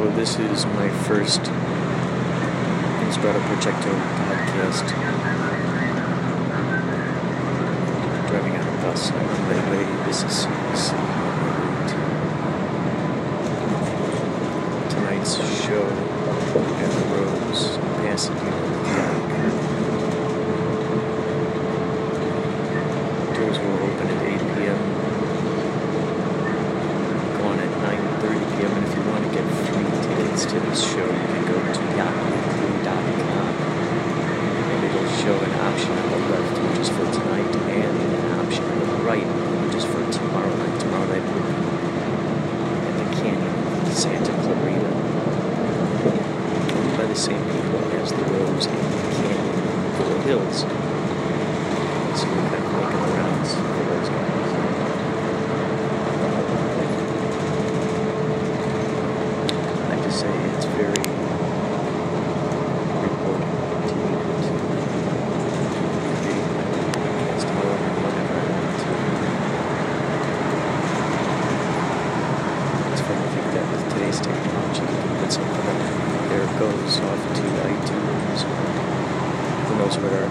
So this is my first Inspirato Projecto podcast. Driving on a bus. My. This is tonight's show at the Rose, Pasadena. Doors will open at 8 p.m. Go on at 9:30 p.m. And if you want to get free tickets to this show, you can go to yahoo.com and it'll show an option on the left, which is for tonight, and an option on the right, which is for tomorrow night. Tomorrow night will be in the canyon of Santa Clarita, owned by the same people as the and the Canyon Agoura Hills. So we're kind of making the rounds for those guys. I have to say it's very rewarding to be able to create my own podcast however and whenever I want to. It's fun to think that with today's technology you can put something up there it goes off to iTunes or who knows where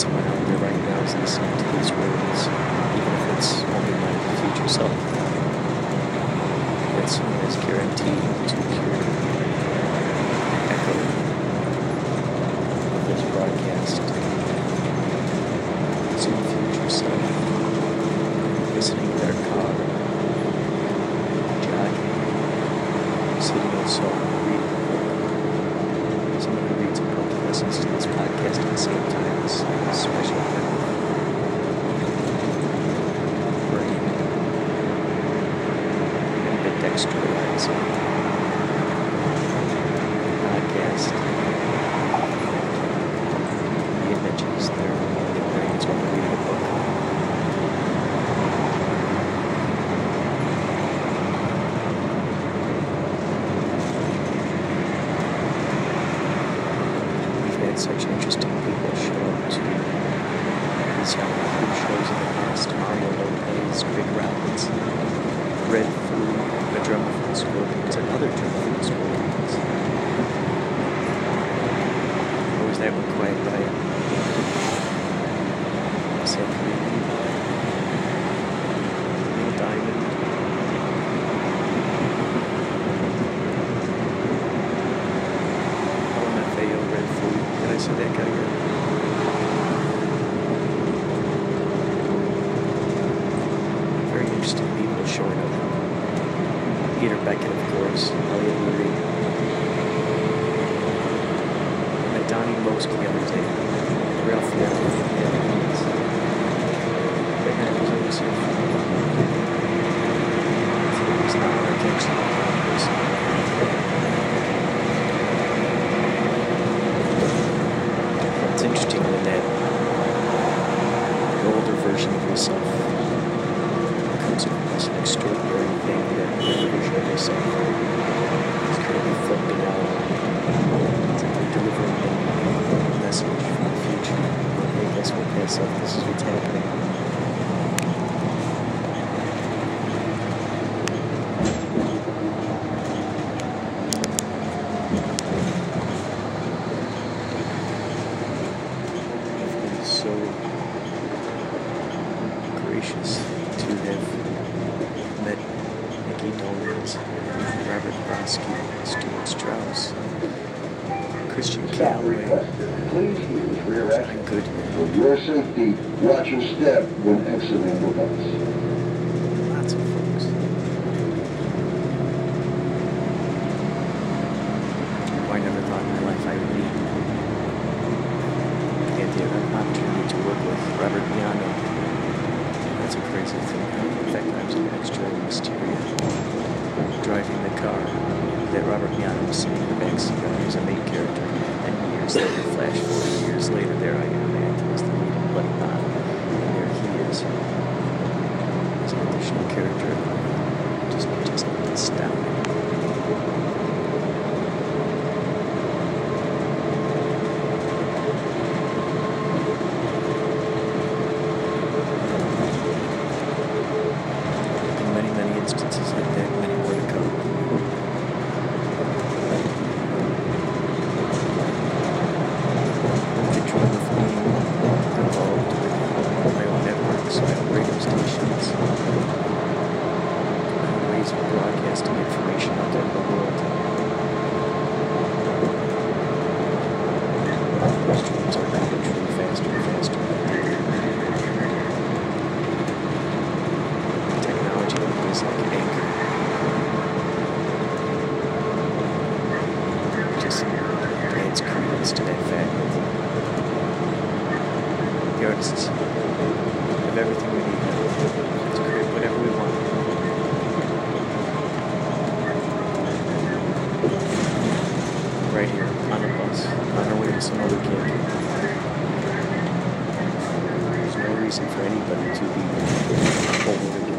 someone out there right now is listening to these words, even if it's only my future self that someone is guaranteed to hear echo of this broadcast. Some future self listening in their car, jogging, sitting in sofa, reading a book. Someone who reads a book listens to this podcast at the same time is a special kind of brain ambidexterizing podcast. The images there in their brains while they're reading a book. We've had such interesting people show up to these Yahoo shows in the past. Mario Lopez, Greg Robbins, Redfoo, the drummer from the Scorpions, and other drummer from the Scorpions. That one quiet by? Zachary Levi, Neil Diamond. LMFAO, Red Food. Did I say that guy right? Very interesting people showing up. Peter Beckett, of course, Elliot Lurie. Donny Most the other day. Ralph Lauren. Yeah, he's- that guy was always here for me. He's not our attention. It's interesting when that the older version of yourself comes across an extraordinary thing that the version of yourself is of reflecting out on. It's like they're delivering a message from the future. Hey, guess what, guess what? This is what's happening. It's so gracious to have met Dolenz, Robert Brodsky, Stuart Strauss, Christian Calloway, Please use rear John. Goodman, For your safety, watch your step when exiting the bus. lots of folks. Oh, I never thought in my life I would meet get the opportunity to work with Robert Miano. That's a crazy thing. In fact, I was an extra in Mysteria, driving the car that Robert Miano was sitting in the back seat of. He was a main character. And years later, flash forward years later, there I am acting as the lead in Bloody Bond. Uh, and there he is. As an additional character. Just, just astounding. In many, many instances like that, many more to come. broadcasting information out there in the world. Streams are literally faster and faster. Technology is like an anchor. Just credence to that the artists have everything we need to create whatever we want. Right here, on a bus, on our way to some other gig. There's no reason for anybody to be bored.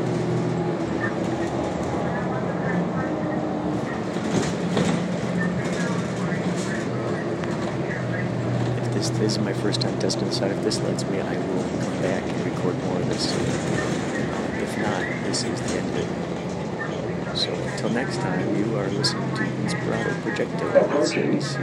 If this, is my first time testing this out, if this lets me, I will come back and record more of this. If not, this is the end of it. So until next time, you are listening to Inspirato Projecto on CBC.